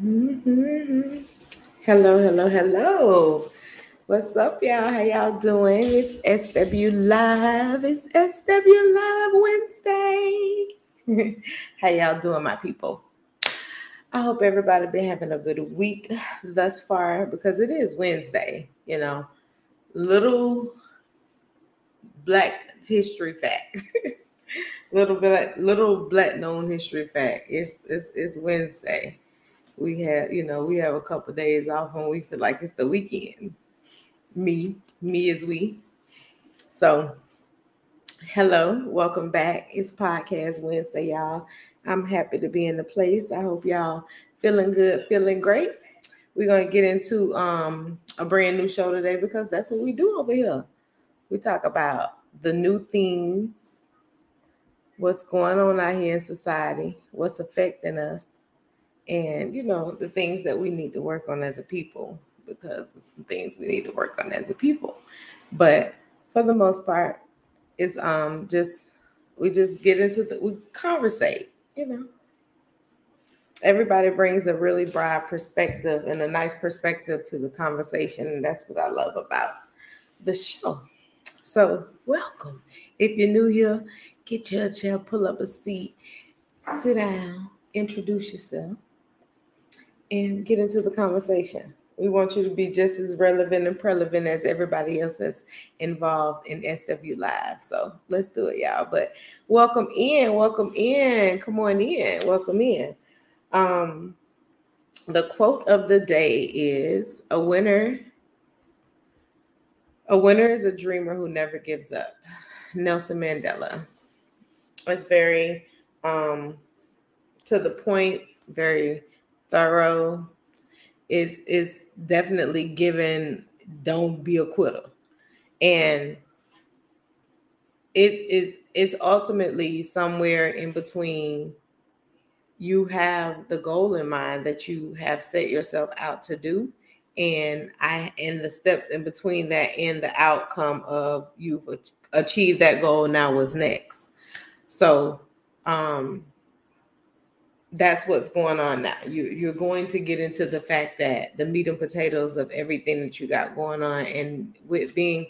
Mm-hmm. Hello, hello, hello. What's up, y'all? How y'all doing? It's SW Live. It's SW Live Wednesday. How y'all doing, my people? I hope everybody been having a good week thus far because it is Wednesday. You know, little Black history fact. little bit, little Black known history fact. It's it's, it's Wednesday we have, you know, we have a couple days off when we feel like it's the weekend. Me, me is we. So, hello, welcome back. It's podcast Wednesday, y'all. I'm happy to be in the place. I hope y'all feeling good, feeling great. We're gonna get into um a brand new show today because that's what we do over here. We talk about the new things, what's going on out here in society, what's affecting us, and you know the things that we need to work on as a people because of some things we need to work on as a people. But for the most part it's um just we just get into the we conversate you know? Everybody brings a really broad perspective and a nice perspective to the conversation and that's what i love about the show. So welcome. If you're new here get your chair pull up a seat sit down introduce yourself and get into the conversation. We want you to be just as relevant and prevalent as everybody else that's involved in SW Live. So let's do it, y'all. But welcome in, welcome in. Come on in, welcome in. Um, the quote of the day is a winner. A winner is a dreamer who never gives up. Nelson Mandela. It's very um, to the point, very thorough is is definitely given don't be a quitter. And it is it's ultimately somewhere in between you have the goal in mind that you have set yourself out to do and i and the steps in between that and the outcome of you've achieved that goal now was next. So um that's what's going on now. You you're going to get into the fact that the meat and potatoes of everything that you got going on, and with being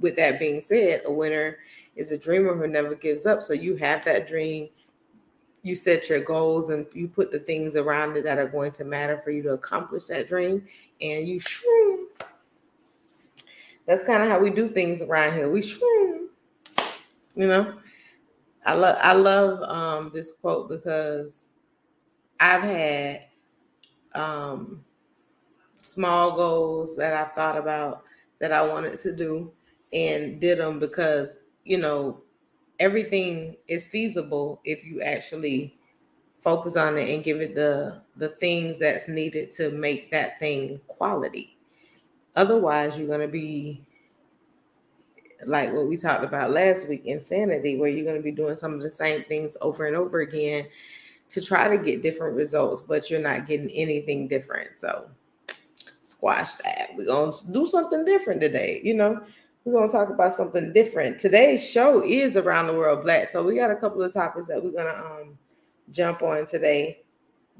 with that being said, a winner is a dreamer who never gives up. So you have that dream, you set your goals, and you put the things around it that are going to matter for you to accomplish that dream, and you shroom. That's kind of how we do things around here. We shroom, you know. I love I love um, this quote because I've had um, small goals that I've thought about that I wanted to do and did them because, you know, everything is feasible if you actually focus on it and give it the the things that's needed to make that thing quality. Otherwise, you're going to be like what we talked about last week insanity where you're going to be doing some of the same things over and over again to try to get different results, but you're not getting anything different. So squash that. We're going to do something different today. You know, we're going to talk about something different. Today's show is around the world black. So we got a couple of topics that we're going to um jump on today.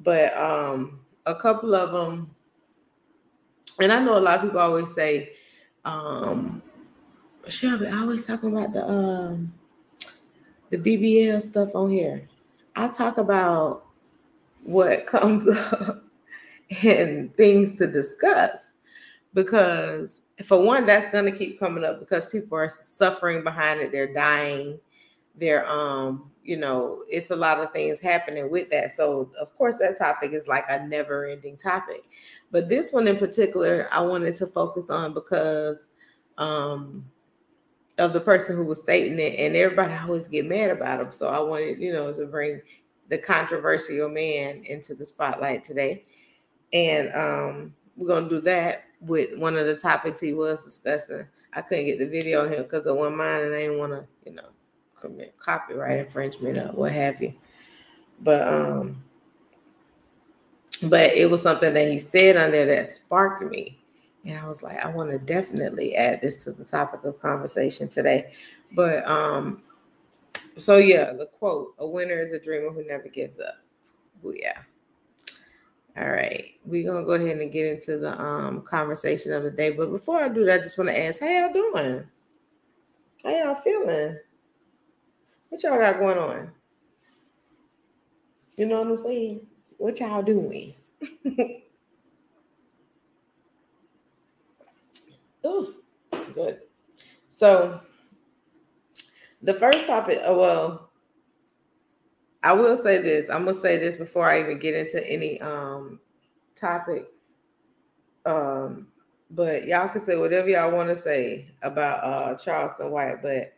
But um a couple of them and I know a lot of people always say um Shelby, I always talking about the um the BBL stuff on here. I talk about what comes up and things to discuss because for one that's going to keep coming up because people are suffering behind it. They're dying. They're um you know it's a lot of things happening with that. So of course that topic is like a never ending topic. But this one in particular i wanted to focus on because um of the person who was stating it, and everybody always get mad about him. So I wanted, you know, to bring the controversial man into the spotlight today. And um, we're gonna do that with one of the topics he was discussing. I couldn't get the video on him because of one mine, and I didn't want to, you know, commit copyright infringement or what have you. But um, but it was something that he said on there that sparked me and I was like, I want to definitely add this to the topic of conversation today. But um, so yeah, the quote: "A winner is a dreamer who never gives up." Yeah. All right, we're gonna go ahead and get into the um conversation of the day. But before I do that, I just want to ask, how y'all doing? How y'all feeling? What y'all got going on? You know what I'm saying? What y'all doing? oh, good. So the first topic, oh, well, I will say this. I'm gonna say this before I even get into any um topic. Um, but y'all can say whatever y'all want to say about uh Charleston White, but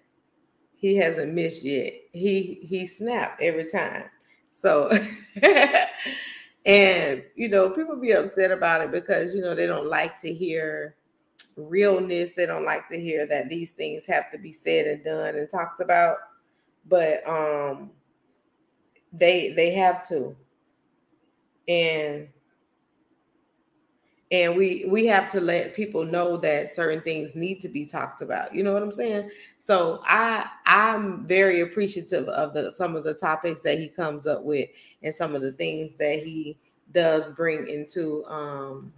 he hasn't missed yet. He he snapped every time. So and you know, people be upset about it because you know they don't like to hear realness. They don't like to hear that these things have to be said and done and talked about. But um they they have to and and we we have to let people know that certain things need to be talked about you know what i'm saying so i i'm very appreciative of the some of the topics that he comes up with and some of the things that he does bring into um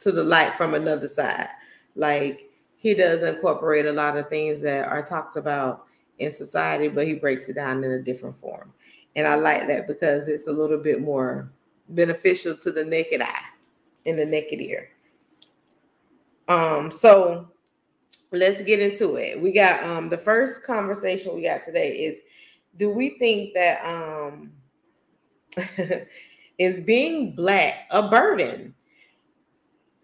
to the light from another side like he does incorporate a lot of things that are talked about in society, but he breaks it down in a different form. And I like that because it's a little bit more beneficial to the naked eye and the naked ear. Um, so let's get into it. We got um the first conversation we got today is do we think that um is being black a burden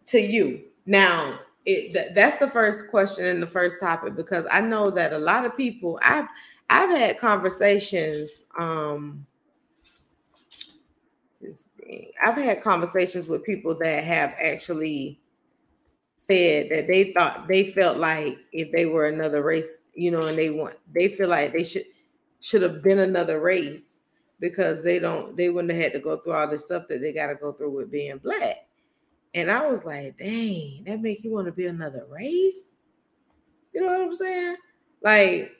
to you? Now, it, th- that's the first question and the first topic because I know that a lot of people I've I've had conversations um I've had conversations with people that have actually said that they thought they felt like if they were another race, you know, and they want they feel like they should should have been another race because they don't they wouldn't have had to go through all this stuff that they got to go through with being black. And I was like, dang, that make you want to be another race? You know what I'm saying? Like,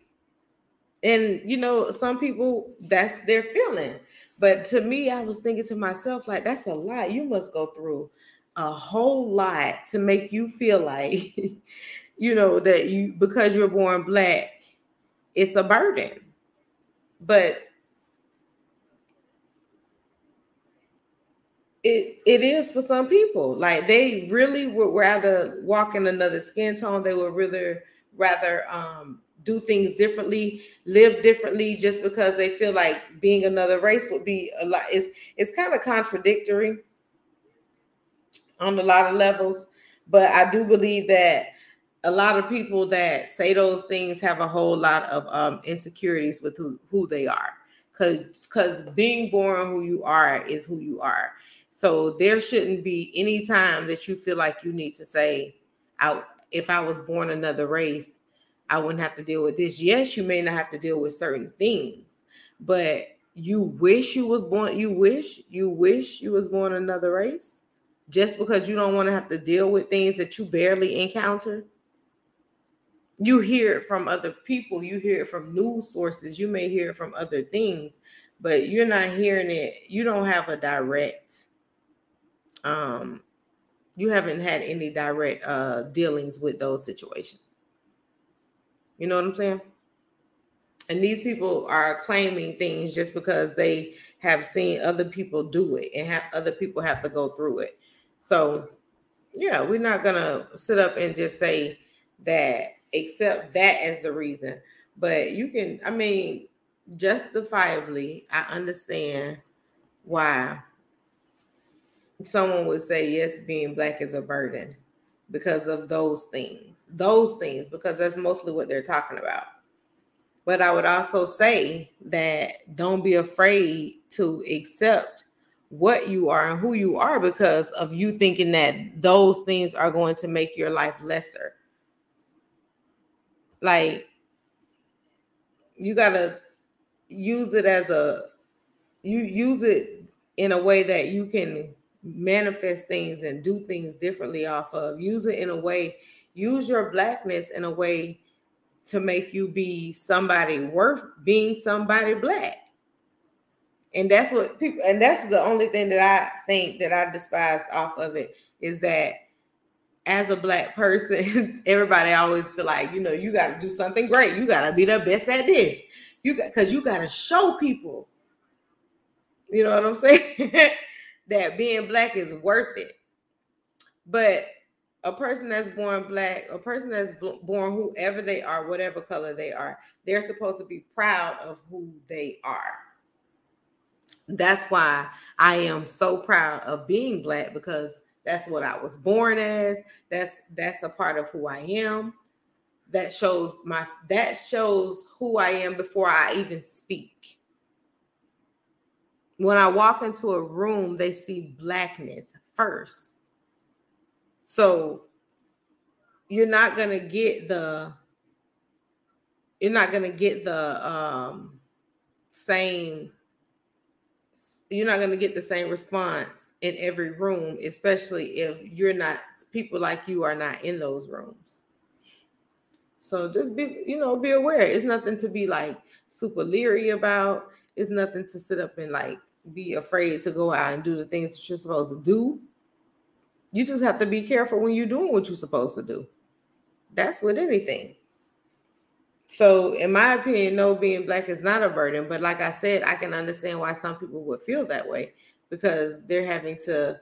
and you know, some people that's their feeling. But to me, I was thinking to myself, like, that's a lot. You must go through a whole lot to make you feel like, you know, that you because you're born black, it's a burden. But it it is for some people. Like they really would rather walk in another skin tone. They would rather rather um, do things differently, live differently, just because they feel like being another race would be a lot. It's it's kind of contradictory on a lot of levels. But I do believe that a lot of people that say those things have a whole lot of um, insecurities with who, who they are. Cause because being born who you are is who you are so there shouldn't be any time that you feel like you need to say, "I if I was born another race, I wouldn't have to deal with this." Yes, you may not have to deal with certain things, but you wish you was born. You wish you wish you was born another race, just because you don't want to have to deal with things that you barely encounter. You hear it from other people. You hear it from news sources. You may hear it from other things, but you're not hearing it. You don't have a direct um you haven't had any direct uh dealings with those situations. You know what I'm saying? And these people are claiming things just because they have seen other people do it and have other people have to go through it. So, yeah, we're not to sit up and just say that, accept that as the reason. But you can, I mean, justifiably, I understand why someone would say yes being black is a burden because of those things those things because that's mostly what they're talking about. But i would also say that don't be afraid to accept what you are and who you are because of you thinking that those things are going to make your life lesser. Like you got to use it as a you use it in a way that you can manifest things and do things differently off of. Use it in a way, use your blackness in a way to make you be somebody worth being somebody black. And that's what people, and that's the only thing that I think that I despise off of it is that as a black person, everybody always feel like, you know, you got to do something great. You got to be the best at this. You got, because you got to show people, you know what I'm saying? that being black is worth it. But a person that's born black, a person that's born whoever they are, whatever color they are, they're supposed to be proud of who they are. That's why I am so proud of being black because that's what I was born as. That's that's a part of who I am. That shows my that shows who I am before I even speak. When I walk into a room, they see blackness first. So you're not gonna get the you're not gonna get the um same you're not gonna get the same response in every room, especially if you're not people like you are not in those rooms. So just be, you know, be aware. It's nothing to be like super leery about. It's nothing to sit up and like be afraid to go out and do the things that you're supposed to do. You just have to be careful when you're doing what you're supposed to do. That's with anything. So, in my opinion, no, being black is not a burden. But like I said, I can understand why some people would feel that way because they're having to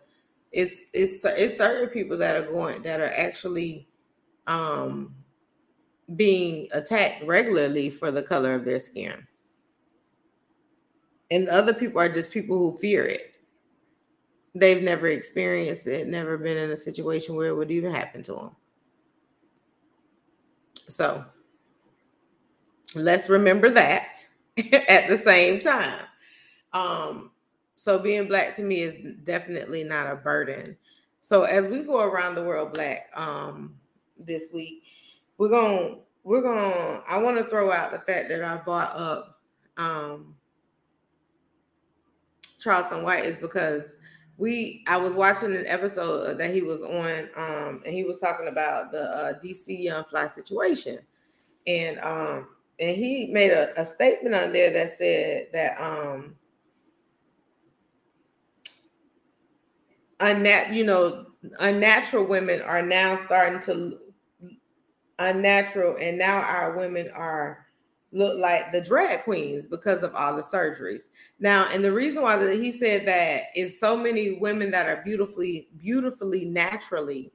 it's it's it's certain people that are going that are actually um being attacked regularly for the color of their skin. And other people are just people who fear it. They've never experienced it, never been in a situation where it would even happen to them. So let's remember that at the same time. Um, so being black to me is definitely not a burden. So as we go around the world black um this week, we're going to we're going to I want to throw out the fact that I brought up um Charleston White is because we I was watching an episode that he was on um and he was talking about the uh, DC Young Fly situation. And um and he made a, a statement on there that said that um unnat you know unnatural women are now starting to unnatural and now our women are look like the drag queens because of all the surgeries now and the reason why that he said that is so many women that are beautifully beautifully naturally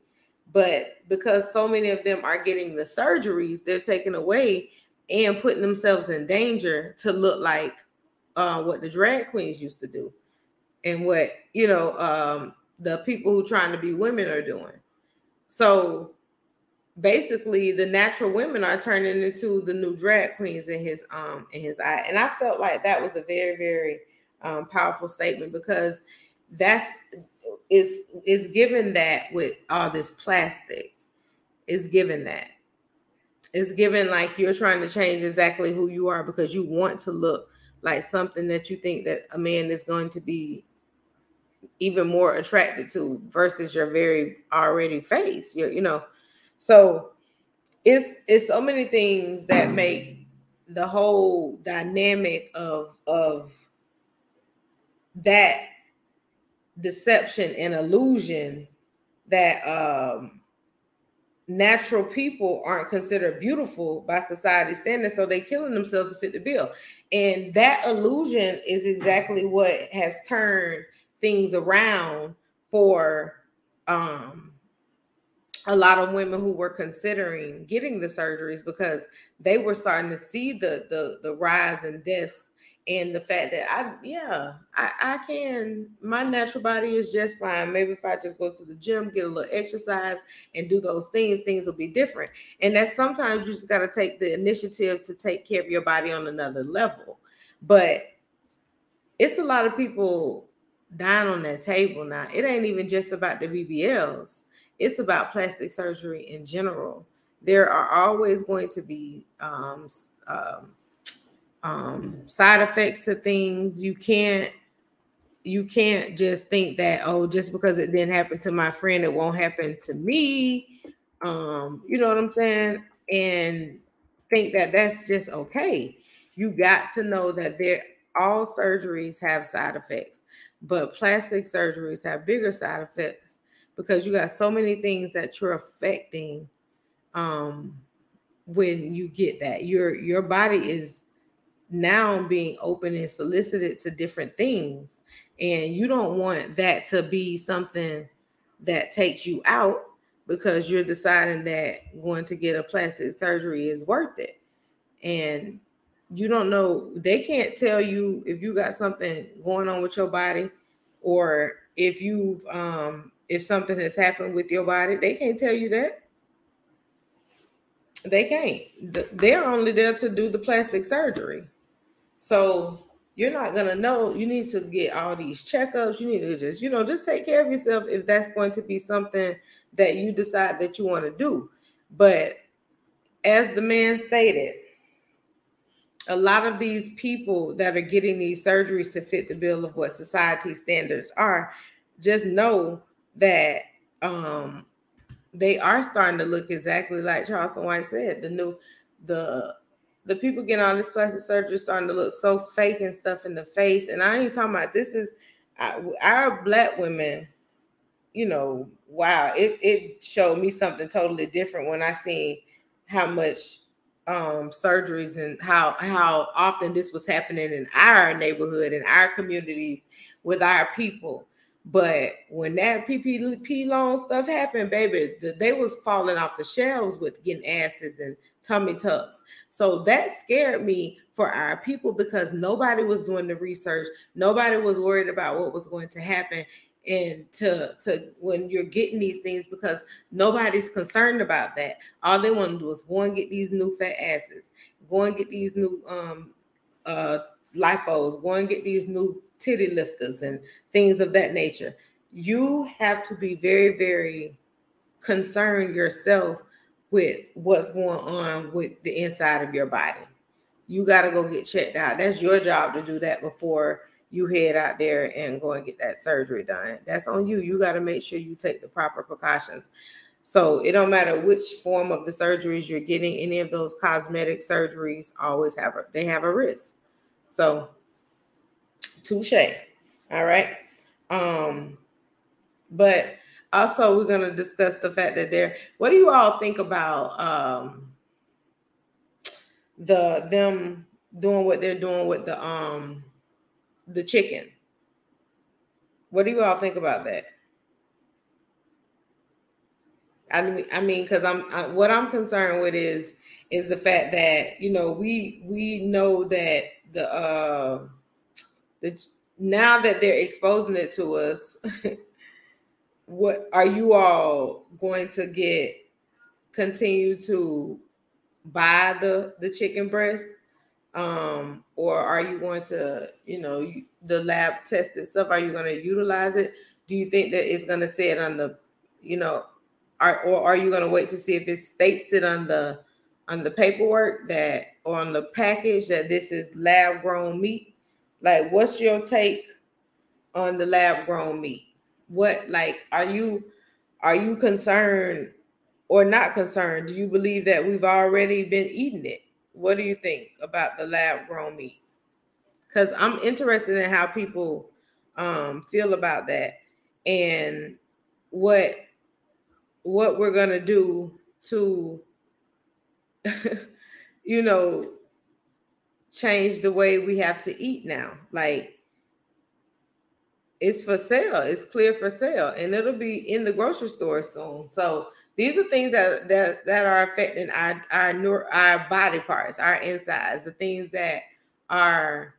but because so many of them are getting the surgeries they're taken away and putting themselves in danger to look like uh, what the drag queens used to do and what you know um, the people who trying to be women are doing. So basically the natural women are turning into the new drag queens in his um in his eye. And I felt like that was a very, very um, powerful statement because that's is is given that with all this plastic is given that it's given like you're trying to change exactly who you are because you want to look like something that you think that a man is going to be even more attracted to versus your very already face. You you know, so it's it's so many things that make the whole dynamic of of that deception and illusion that um natural people aren't considered beautiful by society standards so they're killing themselves to fit the bill. And that illusion is exactly what has turned things around for um a lot of women who were considering getting the surgeries because they were starting to see the the the rise in deaths and the fact that I yeah I I can my natural body is just fine. Maybe if I just go to the gym, get a little exercise, and do those things, things will be different. And that sometimes you just got to take the initiative to take care of your body on another level. But it's a lot of people dying on that table now. It ain't even just about the BBLs, it's about plastic surgery in general. There are always going to be um, um, um, side effects to things. You can't you can't just think that oh just because it didn't happen to my friend it won't happen to me um you know what i'm saying and think that that's just okay you got to know that there all surgeries have side effects, but plastic surgeries have bigger side effects because you got so many things that you're affecting um, when you get that. Your your body is now being open and solicited to different things, and you don't want that to be something that takes you out because you're deciding that going to get a plastic surgery is worth it. And you don't know, they can't tell you if you got something going on with your body or if you've um if something has happened with your body, they can't tell you that. They can't. They're only there to do the plastic surgery. So you're not gonna know. You need to get all these checkups. You need to just, you know, just take care of yourself if that's going to be something that you decide that you want to do. But as the man stated, a lot of these people that are getting these surgeries to fit the bill of what society standards are, just know that um, they are starting to look exactly like Charleston White said. The new the the people getting all this plastic surgery starting to look so fake and stuff in the face. And I ain't talking about this is our black women, you know, wow, it, it showed me something totally different when I seen how much um, surgeries and how how often this was happening in our neighborhood in our communities with our people. But when that PPP loan stuff happened, baby, they was falling off the shelves with getting asses and tummy tucks. So that scared me for our people because nobody was doing the research. Nobody was worried about what was going to happen and to to when you're getting these things because nobody's concerned about that. All they want to do is go and get these new fat asses, go and get these new um uh lipos, go and get these new titty lifters and things of that nature. You have to be very, very concerned yourself with what's going on with the inside of your body. You got to go get checked out. That's your job to do that before you head out there and go and get that surgery done. That's on you. You got to make sure you take the proper precautions. So it don't matter which form of the surgeries you're getting, any of those cosmetic surgeries always have a they have a risk. So touche. All right. Um, but also we're gonna discuss the fact that there, what do you all think about um the them doing what they're doing with the um the chicken. What do you all think about that? I mean, I mean, because I'm I, what I'm concerned with is is the fact that you know we we know that the uh now that they're exposing it to us, what are you all going to get? Continue to buy the the chicken breast um, or are you going to, you know, the lab tested stuff? Are you going to utilize it? Do you think that it's going to say it on the, you know, are, or are you going to wait to see if it states it on the on the paperwork that on the package that this is lab grown meat? Like, what's your take on the lab grown meat? What like are you are you concerned or not concerned? Do you believe that we've already been eating it? What do you think about the lab grown meat? Because I'm interested in how people um, feel about that and what what we're gonna do to you know change the way we have to eat now. Like it's for sale. It's clear for sale and it'll be in the grocery store soon. So these are things that that, that are affecting our our our body parts, our insides, the things that are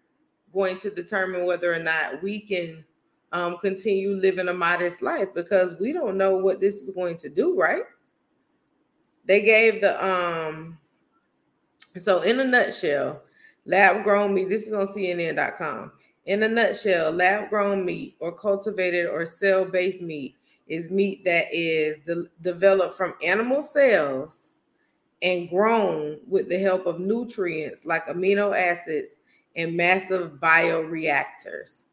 going to determine whether or not we can um, continue living a modest life because we don't know what this is going to do, right? They gave the um so in a nutshell, lab grown meat, this is on CNN.com. In a nutshell, lab grown meat or cultivated or cell based meat is meat that is de- developed from animal cells and grown with the help of nutrients like amino acids and massive bioreactors.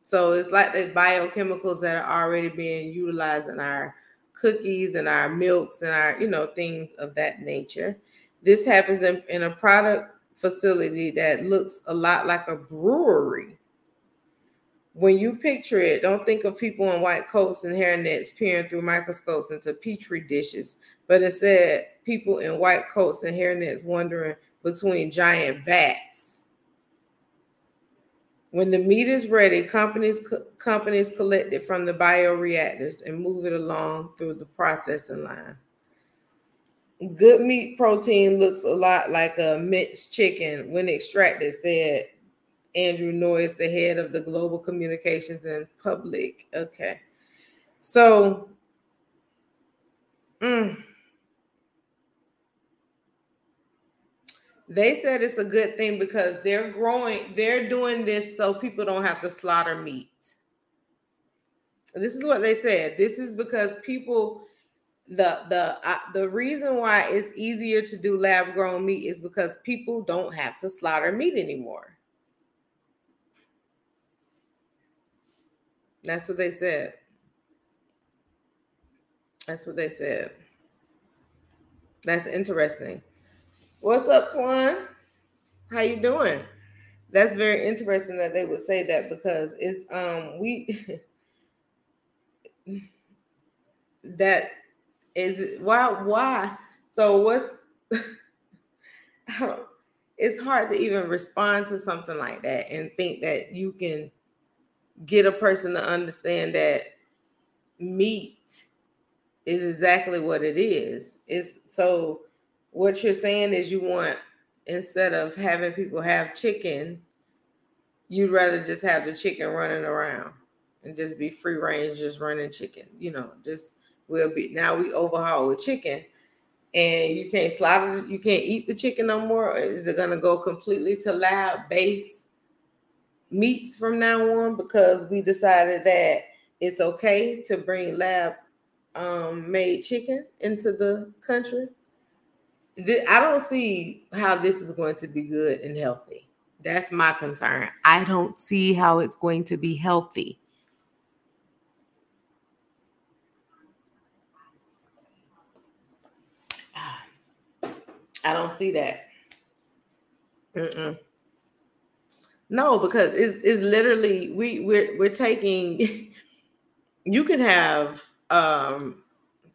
So it's like the biochemicals that are already being utilized in our cookies and our milks and our, you know, things of that nature. This happens in, in a product facility that looks a lot like a brewery. When you picture it, don't think of people in white coats and hairnets peering through microscopes into petri dishes, but instead people in white coats and hairnets wandering between giant vats. When the meat is ready, companies companies collect it from the bioreactors and move it along through the processing line. Good meat protein looks a lot like a minced chicken when extracted, said Andrew Noyes, the head of the Global Communications and Public. Okay. So, mm, they said it's a good thing because they're growing, they're doing this so people don't have to slaughter meat. This is what they said. This is because people the the uh, the reason why it's easier to do lab grown meat is because people don't have to slaughter meat anymore. That's what they said. That's what they said. That's interesting. What's up, Twan? How you doing? That's very interesting that they would say that because it's um we that is it, why why? So what's it's hard to even respond to something like that and think that you can get a person to understand that meat is exactly what it is. It's so what you're saying is you want instead of having people have chicken you'd rather just have the chicken running around and just be free range just running chicken you know just will be now we overhaul with chicken and you can't slaughter you can't eat the chicken no more? Is it going to go completely to lab based meats from now on? Because we decided that it's okay to bring lab um, made chicken into the country. I don't see how this is going to be good and healthy. That's my concern. I don't see how it's going to be healthy I don't see that. Mm-mm. No, because it's, it's literally we we're we're taking. you can have um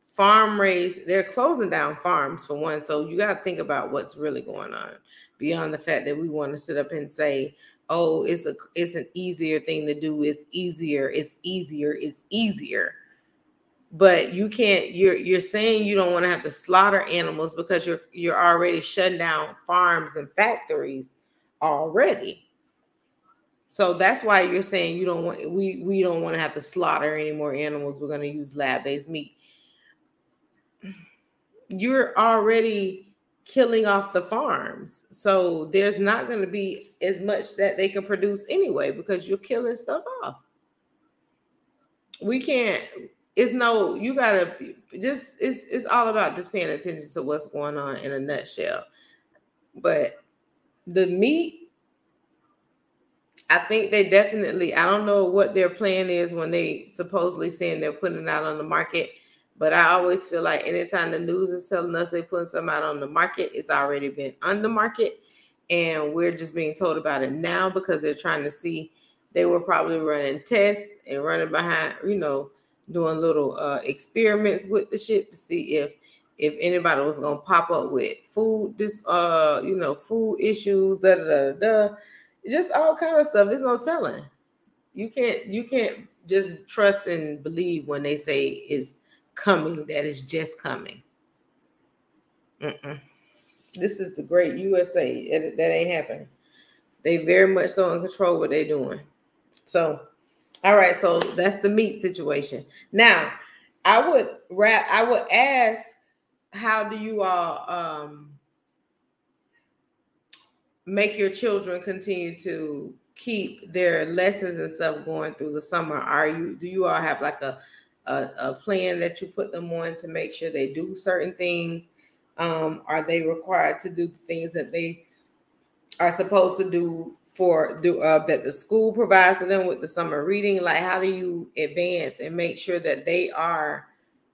farm raised. They're closing down farms for one, so you got to think about what's really going on beyond the fact that we want to sit up and say, "Oh, it's a it's an easier thing to do. It's easier. It's easier. It's easier." But you can't you're you're saying you don't want to have to slaughter animals because you're you're already shutting down farms and factories already. So that's why you're saying you don't want we we don't want to have to slaughter any more animals we're going to use lab-based meat. You're already killing off the farms so there's not going to be as much that they can produce anyway because you're killing stuff off. We can't it's no you gotta just it's it's all about just paying attention to what's going on in a nutshell. But the meat i think they definitely i don't know what their plan is when they supposedly saying they're putting it out on the market but i always feel like anytime the news is telling us they're putting something out on the market it's already been on the market. And we're just being told about it now because they're trying to see they were probably running tests and running behind you know doing little uh, experiments with the shit to see if if anybody was gonna pop up with food this uh you know food issues da da da da just all kind of stuff. There's no telling. You can't you can't just trust and believe when they say it's coming that it's just coming. Mm-mm. this is the great usa it, that ain't happening. They very much so in control what they're doing. So all right, so that's the meat situation. Now, I would. I would ask, how do you all um, make your children continue to keep their lessons and stuff going through the summer? Are you do you all have like a a, a plan that you put them on to make sure they do certain things? Um, are they required to do the things that they are supposed to do for do uh, that the school provides to them with the summer reading like how do you advance and make sure that they are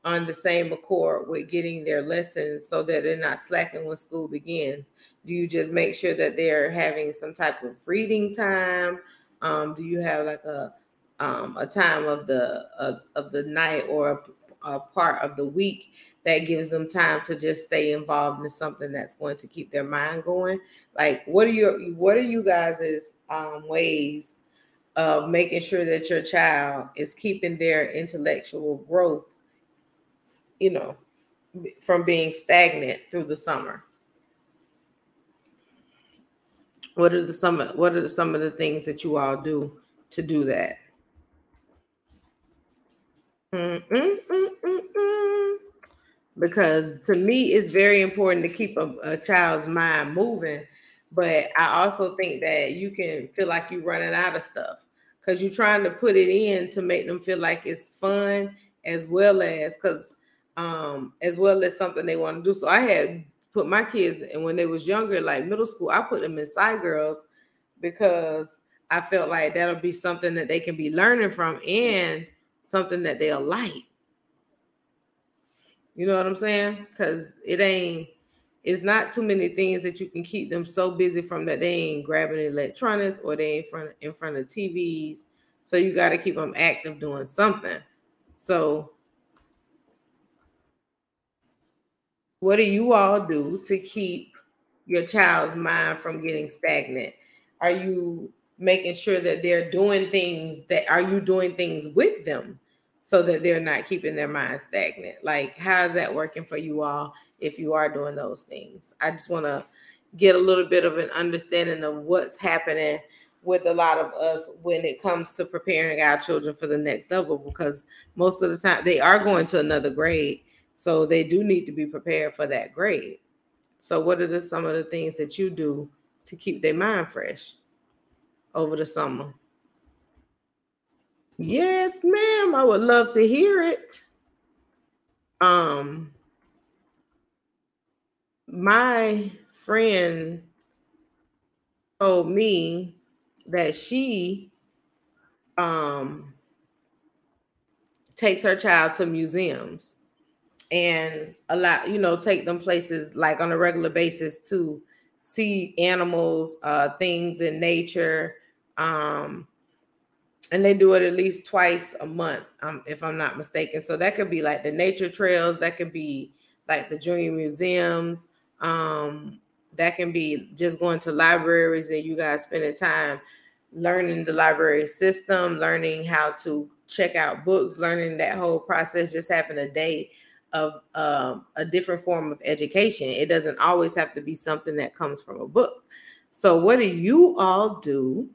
on the same accord with getting their lessons so that they're not slacking when school begins? Do you just make sure that they're having some type of reading time? Um, do you have like a um, a time of the uh, of the night or a, a part of the week that gives them time to just stay involved in something that's going to keep their mind going? Like what are your what are you guys' um, ways of making sure that your child is keeping their intellectual growth you know from being stagnant through the summer? What are the some what are some of the things that you all do to do that? Mm-mm-mm-mm-mm. Because to me, it's very important to keep a, a, child's mind moving. But I also think that you can feel like you're running out of stuff because you're trying to put it in to make them feel like it's fun as well as because um as well as something they want to do. So I had put my kids and when they was younger, like middle school, I put them in side girls because I felt like that'll be something that they can be learning from and something that they'll like. You know what I'm saying? Because it ain't, it's not too many things that you can keep them so busy from that they ain't grabbing electronics or they ain't front in front of TVs. So you got to keep them active doing something. So what do you all do to keep your child's mind from getting stagnant? Are you making sure that they're doing things that are you doing things with them so that they're not keeping their mind stagnant. Like how's that working for you all if you are doing those things? I just want to get a little bit of an understanding of what's happening with a lot of us when it comes to preparing our children for the next level because most of the time they are going to another grade so they do need to be prepared for that grade. So what are the, some of the things that you do to keep their mind fresh over the summer? Yes, ma'am. I would love to hear it. Um, my friend told me that she um takes her child to museums and a lot, you know take them places like on a regular basis to see animals uh things in nature um, and they do it at least twice a month, um, if I'm not mistaken. So that could be like the nature trails, that could be like the junior museums, um, that can be just going to libraries and you guys spending time learning the library system, learning how to check out books, learning that whole process, just having a day of um, a different form of education. It doesn't always have to be something that comes from a book. So, what do you all do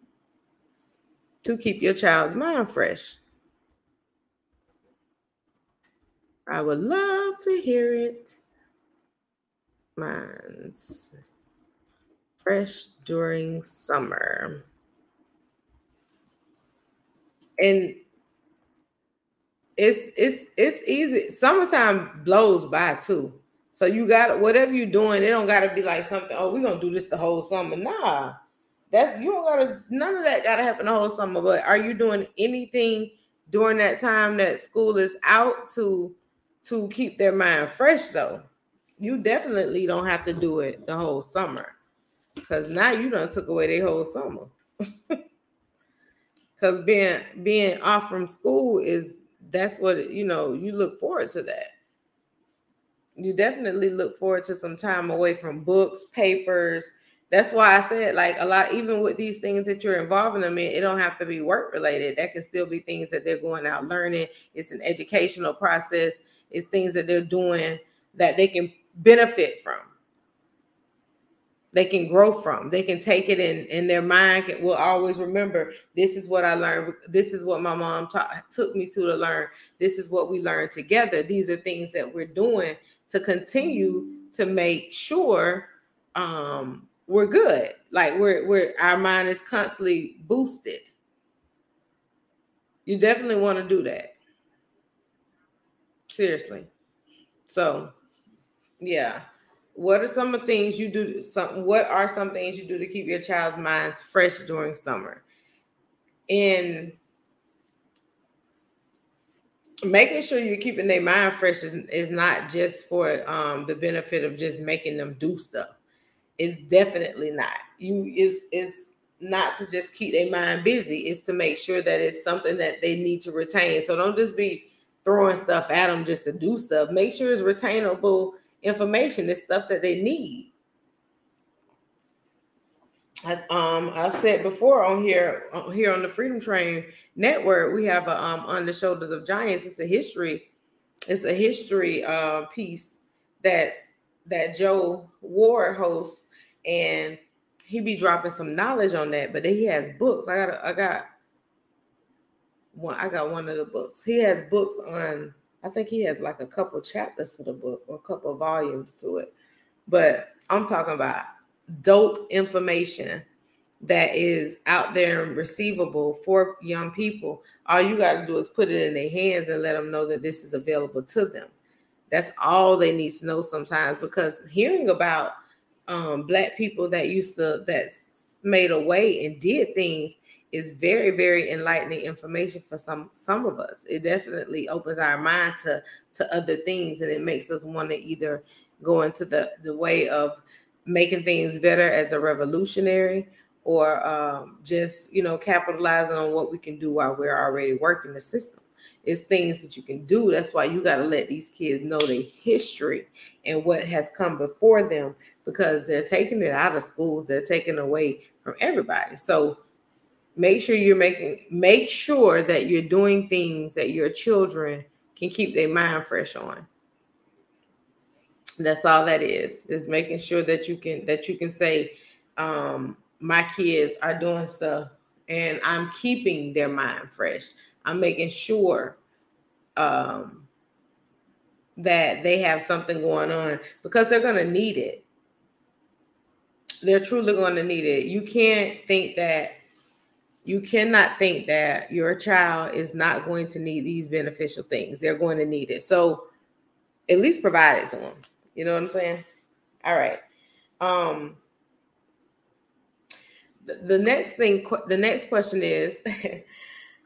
to keep your child's mind fresh? I would love to hear it. Minds fresh during summer. And it's it's it's easy. Summertime blows by too. So you got whatever you're doing, it don't gotta be like something, oh, we're gonna do this the whole summer. Nah that's you don't gotta none of that gotta happen the whole summer. But are you doing anything during that time that school is out to to keep their mind fresh though? You definitely don't have to do it the whole summer because now you done took away their whole summer. Because being being off from school is that's what you know you look forward to that. You definitely look forward to some time away from books, papers, that's why I said like a lot, even with these things that you're involving them in, it don't have to be work related. That can still be things that they're going out learning. It's an educational process. It's things that they're doing that they can benefit from. They can grow from. They can take it in, and their mind can, will always remember. This is what I learned. This is what my mom took me to to learn. This is what we learned together. These are things that we're doing to continue to make sure um, we're good. Like we're we're our mind is constantly boosted. You definitely want to do that. Seriously. So, yeah. What are some of things you do? Some what are some things you do to keep your child's minds fresh during summer? In making sure you're keeping their mind fresh is, is not just for um, the benefit of just making them do stuff. It's definitely not. You is is not to just keep their mind busy. It's to make sure that it's something that they need to retain. So don't just be throwing stuff at them just to do stuff. Make sure it's retainable information. It's stuff that they need. I, um, I've said before on here, on here on the Freedom Train Network, we have a um, on the shoulders of giants. It's a history, it's a history uh, piece that's that Joe Ward hosts, and he be dropping some knowledge on that. But then he has books. I got, I got one. I got one of the books. He has books on. I think he has like a couple chapters to the book or a couple volumes to it. But I'm talking about dope information that is out there and receivable for young people, all you got to do is put it in their hands and let them know that this is available to them. That's all they need to know sometimes because hearing about um, black people that used to that made a way and did things is very very enlightening information for some some of us. It definitely opens our mind to to other things and it makes us want to either go into the the way of making things better as a revolutionary or um, just you know capitalizing on what we can do while we're already working the system it's things that you can do that's why you got to let these kids know the history and what has come before them because they're taking it out of schools they're taking away from everybody so make sure you're making make sure that you're doing things that your children can keep their mind fresh on that's all that is. Is making sure that you can that you can say, um, my kids are doing stuff and I'm keeping their mind fresh. I'm making sure um, that they have something going on because they're going to need it. They're truly going to need it. You can't think that you cannot think that your child is not going to need these beneficial things. They're going to need it. So at least provide it to them. You know what I'm saying? All right. Um the, the next thing the next question is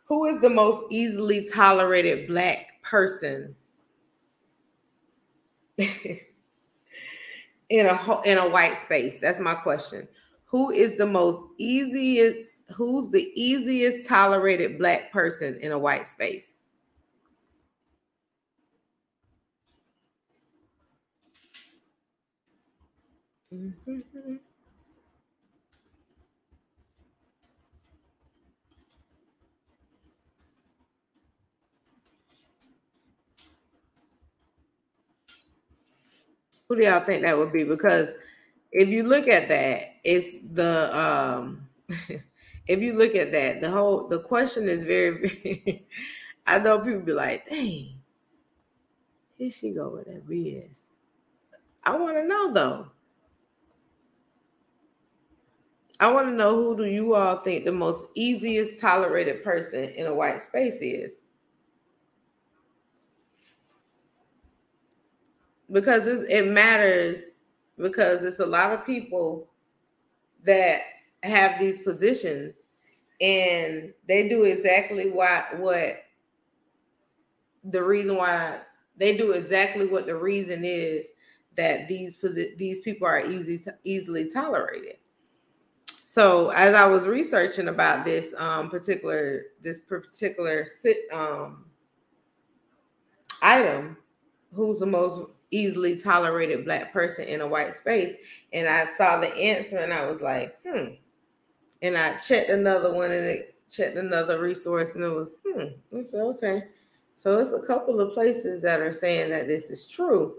who is the most easily tolerated black person in a in a white space? That's my question. Who is the most easiest who's the easiest tolerated black person in a white space? Mm-hmm. Who do y'all think that would be? Because if you look at that, it's the um if you look at that, the whole the question is very I know people be like, dang, here she go with that BS. I want to know though. I want to know who do you all think the most easiest tolerated person in a white space is? Because it matters because it's a lot of people that have these positions and they do exactly what what the reason why they do exactly what the reason is that these these people are easy to, easily tolerated. So as I was researching about this um, particular this particular sit, um, item, who's the most easily tolerated black person in a white space, and I saw the answer and I was like, hmm. And I checked another one and it checked another resource and it was hmm. I said okay. So it's a couple of places that are saying that this is true.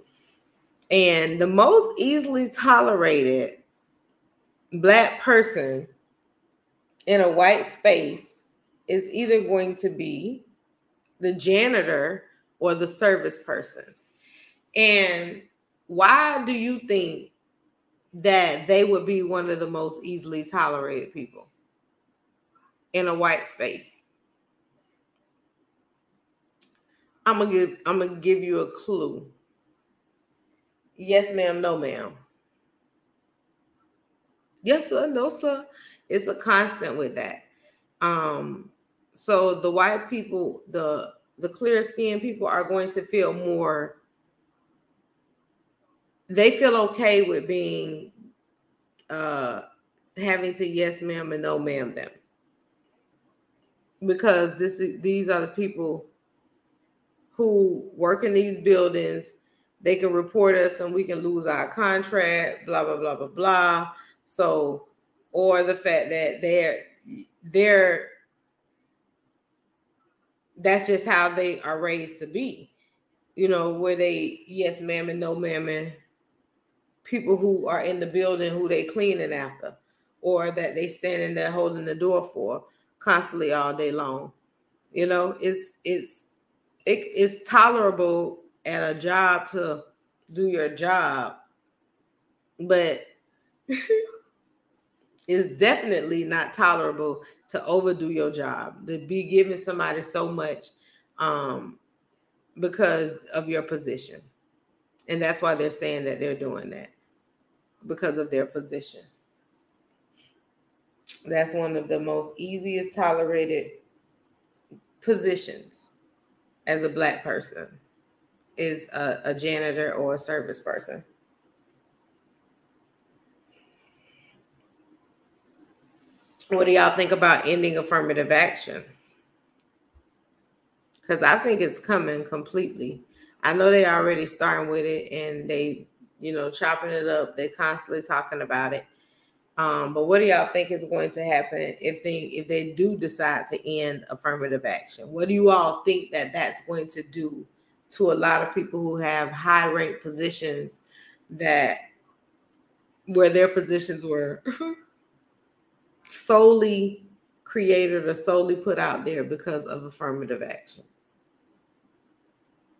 And the most easily tolerated black person in a white space is either going to be the janitor or the service person. And why do you think that they would be one of the most easily tolerated people in a white space? I'm gonna give I'm gonna give you a clue. Yes, ma'am, no, ma'am. Yes, sir. No, sir. It's a constant with that. Um, so the white people, the the clear skinned people are going to feel more they feel okay with being uh having to yes ma'am and no ma'am them. Because this is these are the people who work in these buildings. They can report us and we can lose our contract blah blah blah blah blah. So or the fact that they're they're that's just how they are raised to be. You know where they yes ma'am and no ma'am and people who are in the building who they cleaning after or that they standing there holding the door for constantly all day long. You know it's it's it, it's tolerable at a job to do your job but it's definitely not tolerable to overdo your job to be giving somebody so much um because of your position. And that's why they're saying that they're doing that because of their position that's one of the most easiest tolerated positions as a black person is a, a janitor or a service person What do y'all think about ending affirmative action? Because I think it's coming completely. I know they already starting with it and they, you know, chopping it up. They're constantly talking about it. Um, but what do y'all think is going to happen if they if they do decide to end affirmative action? What do you all think that that's going to do to a lot of people who have high rank positions that where their positions were solely created or solely put out there because of affirmative action?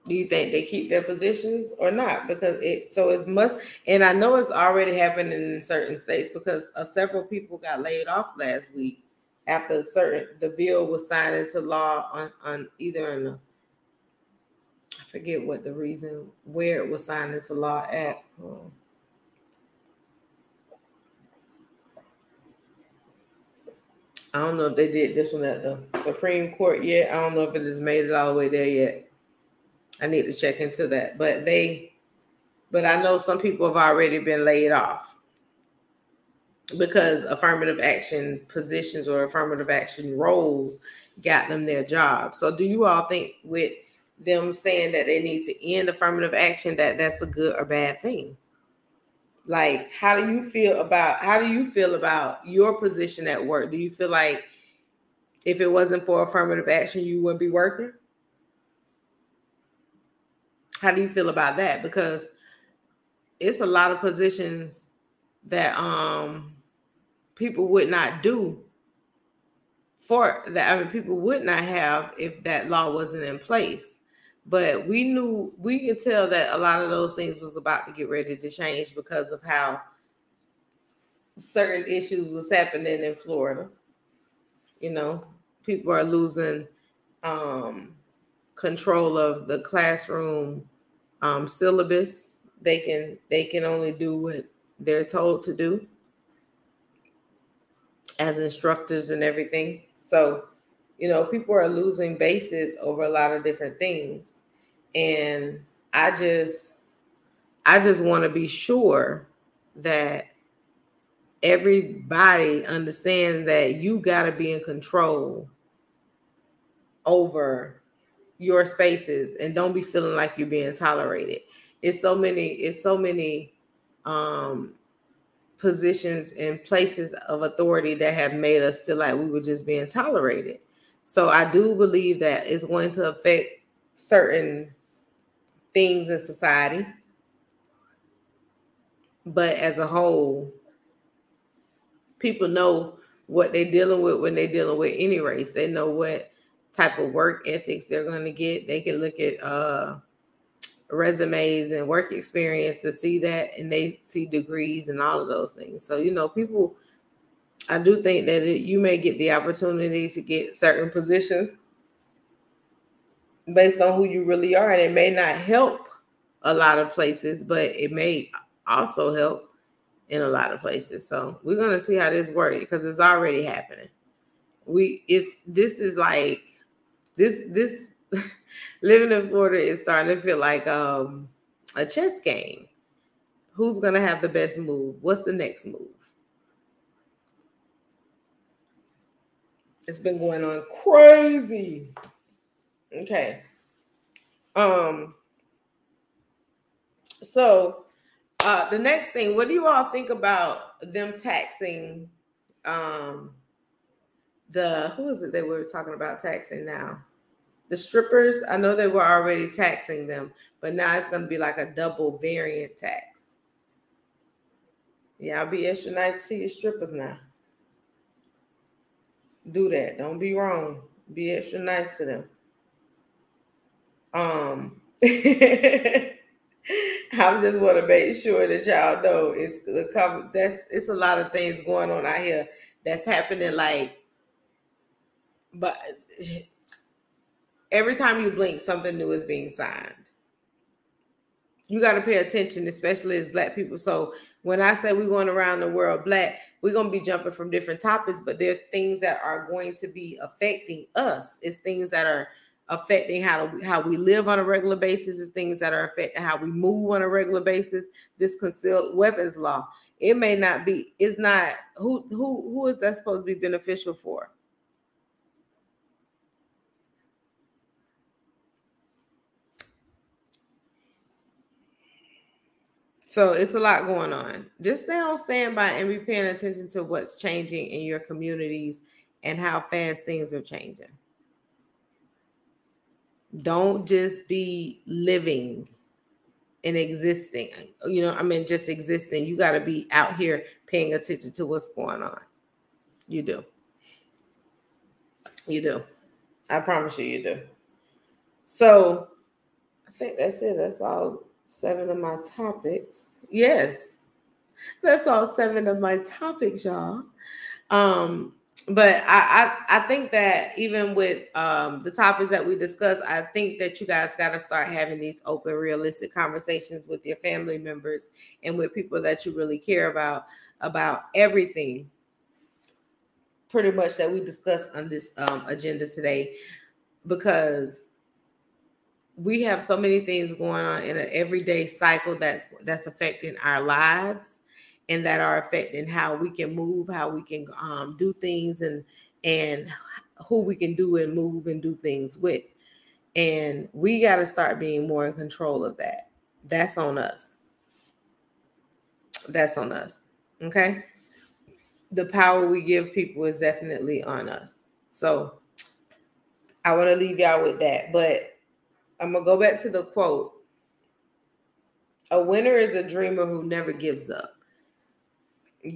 Do you think they keep their positions or not? Because it so it must, and I know it's already happened in certain states because uh, several people got laid off last week after certain the bill was signed into law on, on either in the I forget what the reason where it was signed into law at. I don't know if they did this one at the Supreme Court yet. I don't know if it has made it all the way there yet. I need to check into that. But they, but I know some people have already been laid off because affirmative action positions or affirmative action roles got them their job. So do you all think with them saying that they need to end affirmative action that that's a good or bad thing? like how do you feel about how do you feel about your position at work do you feel like if it wasn't for affirmative action you wouldn't be working how do you feel about that because it's a lot of positions that um people would not do for that I mean people would not have if that law wasn't in place but we knew we could tell that a lot of those things was about to get ready to change because of how certain issues was happening in Florida. You know, people are losing um, control of the classroom um, syllabus. They can they can only do what they're told to do as instructors and everything. So you know, people are losing bases over a lot of different things. And I just I just want to be sure that everybody understands that you got to be in control over your spaces and don't be feeling like you're being tolerated. It's so many it's so many um positions and places of authority that have made us feel like we were just being tolerated. So I do believe that it's going to affect certain things in society. But as a whole, people know what they're dealing with when they're dealing with any race. They know what type of work ethics they're going to get. They can look at uh, resumes and work experience to see that, and they see degrees and all of those things. So, you know, people I do think that it, you may get the opportunity to get certain positions based on who you really are, and it may not help a lot of places, but it may also help in a lot of places. So we're gonna see how this works because it's already happening. We it's this is like this this living in Florida is starting to feel like um, a chess game. Who's gonna have the best move? What's the next move? It's been going on crazy. Okay. Um. So, uh, the next thing, what do you all think about them taxing? Um, the who is it that we were talking about taxing now? The strippers. I know they were already taxing them, but now it's going to be like a double variant tax. Yeah, I'll be extra nice to see your strippers now do that. Don't be wrong. Be extra nice to them. Um, I just want to make sure that y'all know it's the cover. That's it's a lot of things going on out here that's happening. Like, but every time you blink, something new is being signed. You got to pay attention, especially as Black people. So when I say we're going around the world black, we're going to be jumping from different topics, but there are things that are going to be affecting us. It's things that are affecting how how we live on a regular basis. It's things that are affecting how we move on a regular basis. This concealed weapons law, it may not be. It's not who who who is that supposed to be beneficial for? So it's a lot going on. Just stay on standby and be paying attention to what's changing in your communities and how fast things are changing. Don't just be living and existing. You know, I mean, just existing. You got to be out here paying attention to what's going on. You do. You do. I promise you, you do. So I think that's it. That's all seven of my topics. Yes, that's all seven of my topics, y'all. Um, but I, I, I think that even with um, the topics that we discussed, I think that you guys got to start having these open, realistic conversations with your family members and with people that you really care about about everything. Pretty much that we discussed on this um, agenda today, because we have so many things going on in an everyday cycle that's that's affecting our lives and that are affecting how we can move how we can um, do things and and who we can do and move and do things with. And we got to start being more in control of that. That's on us. That's on us okay? The power we give people is definitely on us. So i want to leave y'all with that but I'm gonna go back to the quote. A winner is a dreamer who never gives up.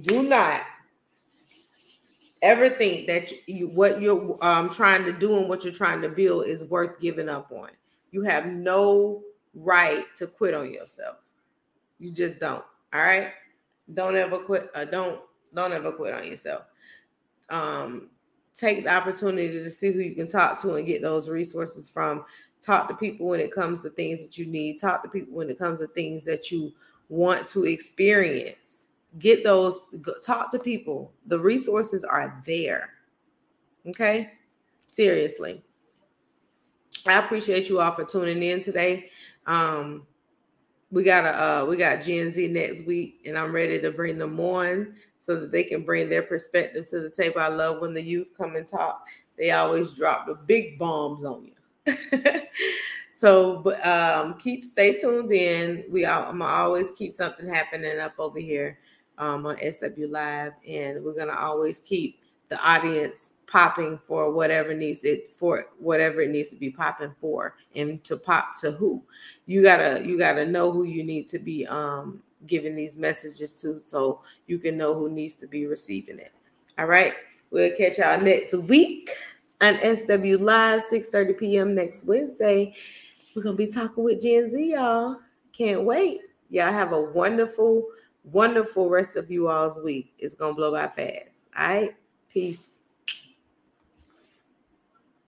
Do not ever think that you what you're um, trying to do and what you're trying to build is worth giving up on. You have no right to quit on yourself. You just don't. All right. Don't ever quit. Uh, don't don't ever quit on yourself. Um, take the opportunity to see who you can talk to and get those resources from talk to people when it comes to things that you need talk to people when it comes to things that you want to experience. Get those talk to people. The resources are there okay? Seriously. I appreciate you all for tuning in today. Um we got a uh, we got gen z next week and i'm ready to bring them on so that they can bring their perspective to the table. I love when the youth come and talk. They always drop the big bombs on you so um keep stay tuned in. We are i'm always keep something happening up over here um on sw live and we're gonna always keep the audience popping for whatever needs it for whatever it needs to be popping for and to pop to who. You gotta you gotta know who you need to be um giving these messages to so you can know who needs to be receiving it. All right we'll catch y'all next week on SW Live, 6:30 p.m. next Wednesday. We're gonna be talking with Gen Z, y'all. Can't wait. Y'all have a wonderful, wonderful rest of you all's week. It's gonna blow by fast. All right. Peace.